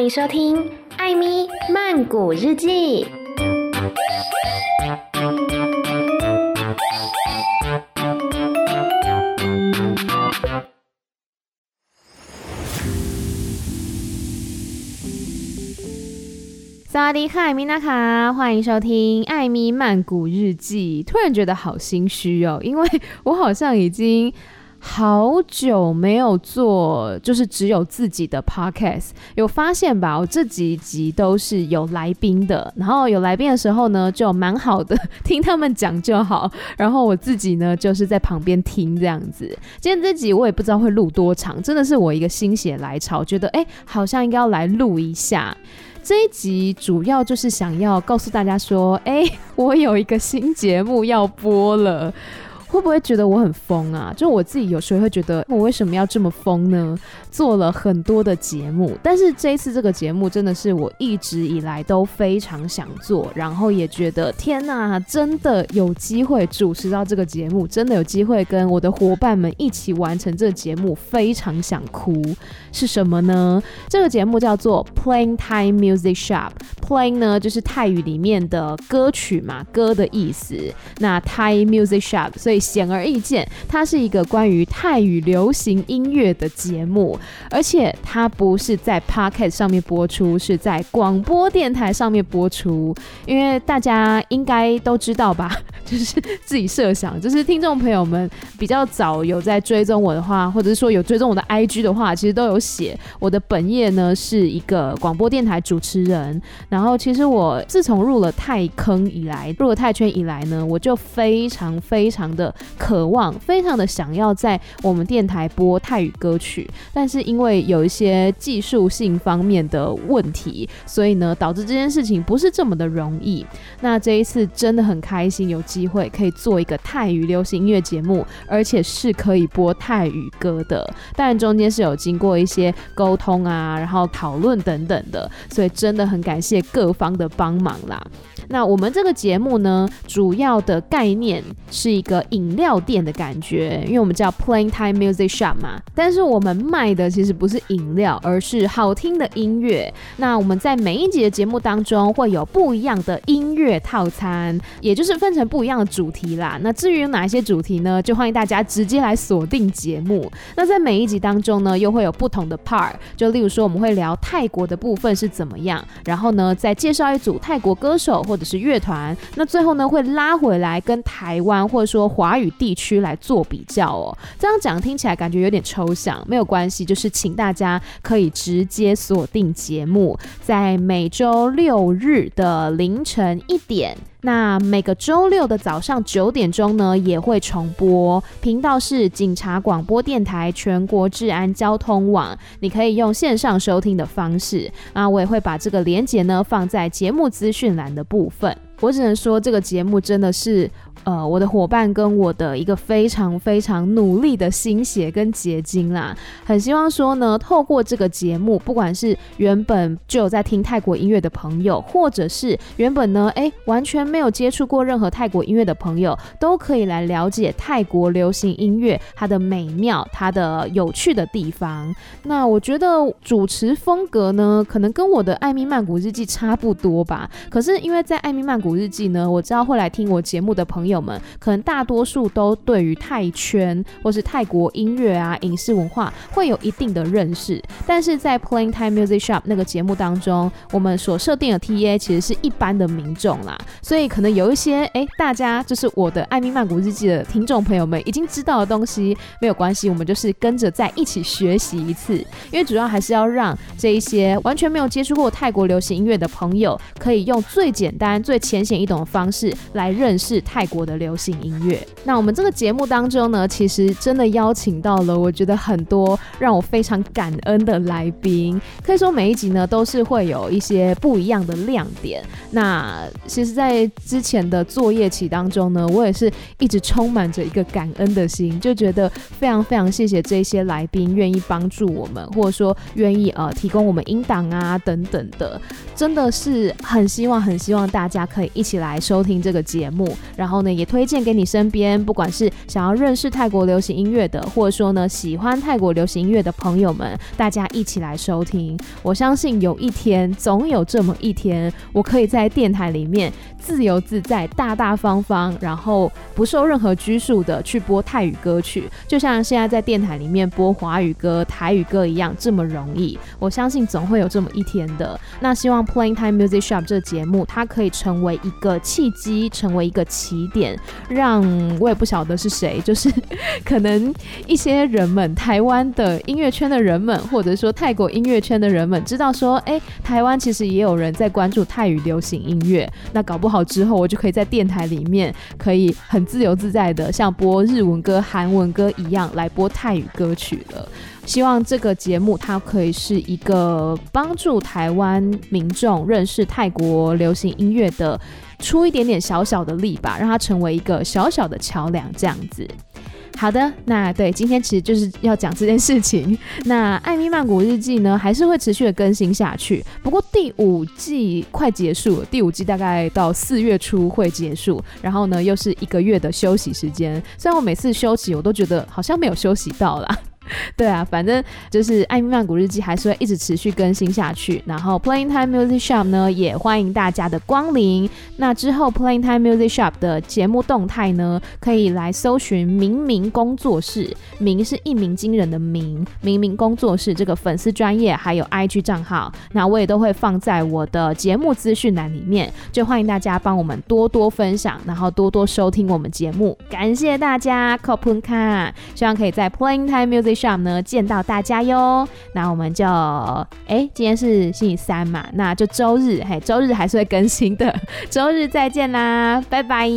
欢迎收听《艾咪曼谷日记》。萨迪卡，米娜卡，欢迎收听《艾咪曼谷日记》。突然觉得好心虚哦，因为我好像已经。好久没有做，就是只有自己的 podcast，有发现吧？我这几集都是有来宾的，然后有来宾的时候呢，就蛮好的，听他们讲就好，然后我自己呢，就是在旁边听这样子。今天这集我也不知道会录多长，真的是我一个心血来潮，觉得哎，好像应该要来录一下。这一集主要就是想要告诉大家说，哎，我有一个新节目要播了。会不会觉得我很疯啊？就我自己有时候会觉得，我为什么要这么疯呢？做了很多的节目，但是这一次这个节目真的是我一直以来都非常想做，然后也觉得天哪，真的有机会主持到这个节目，真的有机会跟我的伙伴们一起完成这个节目，非常想哭。是什么呢？这个节目叫做 Plain Thai Music Shop》，Playing 呢就是泰语里面的歌曲嘛，歌的意思。那 Thai Music Shop，所以显而易见，它是一个关于泰语流行音乐的节目。而且它不是在 Pocket 上面播出，是在广播电台上面播出。因为大家应该都知道吧，就是自己设想，就是听众朋友们比较早有在追踪我的话，或者是说有追踪我的 IG 的话，其实都有写我的本业呢是一个广播电台主持人。然后其实我自从入了泰坑以来，入了泰圈以来呢，我就非常非常的渴望，非常的想要在我们电台播泰语歌曲，但是因为有一些技术性方面的问题，所以呢，导致这件事情不是这么的容易。那这一次真的很开心，有机机会可以做一个泰语流行音乐节目，而且是可以播泰语歌的。但中间是有经过一些沟通啊，然后讨论等等的，所以真的很感谢各方的帮忙啦。那我们这个节目呢，主要的概念是一个饮料店的感觉，因为我们叫 Playing Time Music Shop 嘛。但是我们卖的其实不是饮料，而是好听的音乐。那我们在每一集的节目当中会有不一样的音乐套餐，也就是分成不一样的主题啦。那至于有哪些主题呢？就欢迎大家直接来锁定节目。那在每一集当中呢，又会有不同的 part，就例如说我们会聊泰国的部分是怎么样，然后呢再介绍一组泰国歌手或者是乐团，那最后呢会拉回来跟台湾或者说华语地区来做比较哦。这样讲听起来感觉有点抽象，没有关系，就是请大家可以直接锁定节目，在每周六日的凌晨一点。那每个周六的早上九点钟呢也会重播，频道是警察广播电台全国治安交通网，你可以用线上收听的方式。那我也会把这个连接呢放在节目资讯栏的部分。我只能说这个节目真的是。呃，我的伙伴跟我的一个非常非常努力的心血跟结晶啦，很希望说呢，透过这个节目，不管是原本就有在听泰国音乐的朋友，或者是原本呢，哎，完全没有接触过任何泰国音乐的朋友，都可以来了解泰国流行音乐它的美妙、它的有趣的地方。那我觉得主持风格呢，可能跟我的艾米曼谷日记差不多吧。可是因为在艾米曼谷日记呢，我知道会来听我节目的朋友。们可能大多数都对于泰圈或是泰国音乐啊、影视文化会有一定的认识，但是在 Playing Time Music Shop 那个节目当中，我们所设定的 TA 其实是一般的民众啦，所以可能有一些哎，大家就是我的艾咪曼谷日记的听众朋友们已经知道的东西，没有关系，我们就是跟着在一起学习一次，因为主要还是要让这一些完全没有接触过泰国流行音乐的朋友，可以用最简单、最浅显易懂的方式来认识泰国。的流行音乐。那我们这个节目当中呢，其实真的邀请到了我觉得很多让我非常感恩的来宾，可以说每一集呢都是会有一些不一样的亮点。那其实，在之前的作业期当中呢，我也是一直充满着一个感恩的心，就觉得非常非常谢谢这些来宾愿意帮助我们，或者说愿意呃提供我们音档啊等等的，真的是很希望很希望大家可以一起来收听这个节目，然后呢，也推荐给你身边不管是想要认识泰国流行音乐的，或者说呢喜欢泰国流行音乐的朋友们，大家一起来收听。我相信有一天，总有这么一天，我可以在电台里面自由自在、大大方方，然后不受任何拘束的去播泰语歌曲，就像现在在电台里面播华语歌、台语歌一样这么容易。我相信总会有这么一天的。那希望 Playing Time Music Shop 这个节目，它可以成为一个契机，成为一个起点，让我也不晓得是谁，就是 可能一些人们，台湾的音乐圈的人们，或者说泰国音乐圈的人们，知道说，哎，台湾其实也有人在关注泰语流行音乐。那搞不好之后，我就可以在电台里面，可以很自由自在的，像播日文歌、韩文歌一样来播泰语歌曲了。希望这个节目它可以是一个帮助台湾民众认识泰国流行音乐的，出一点点小小的力吧，让它成为一个小小的桥梁，这样子。好的，那对，今天其实就是要讲这件事情。那艾米曼谷日记呢，还是会持续的更新下去。不过第五季快结束了，第五季大概到四月初会结束，然后呢，又是一个月的休息时间。虽然我每次休息，我都觉得好像没有休息到啦。对啊，反正就是艾咪曼谷日记还是会一直持续更新下去。然后 Playing Time Music Shop 呢，也欢迎大家的光临。那之后 Playing Time Music Shop 的节目动态呢，可以来搜寻“明明工作室”，明是一鸣惊人的明，明明工作室这个粉丝专业还有 IG 账号，那我也都会放在我的节目资讯栏里面，就欢迎大家帮我们多多分享，然后多多收听我们节目。感谢大家，Khop 喷卡，希望可以在 Playing Time Music 上呢见到大家哟，那我们就哎，今天是星期三嘛，那就周日，嘿，周日还是会更新的，周日再见啦，拜拜。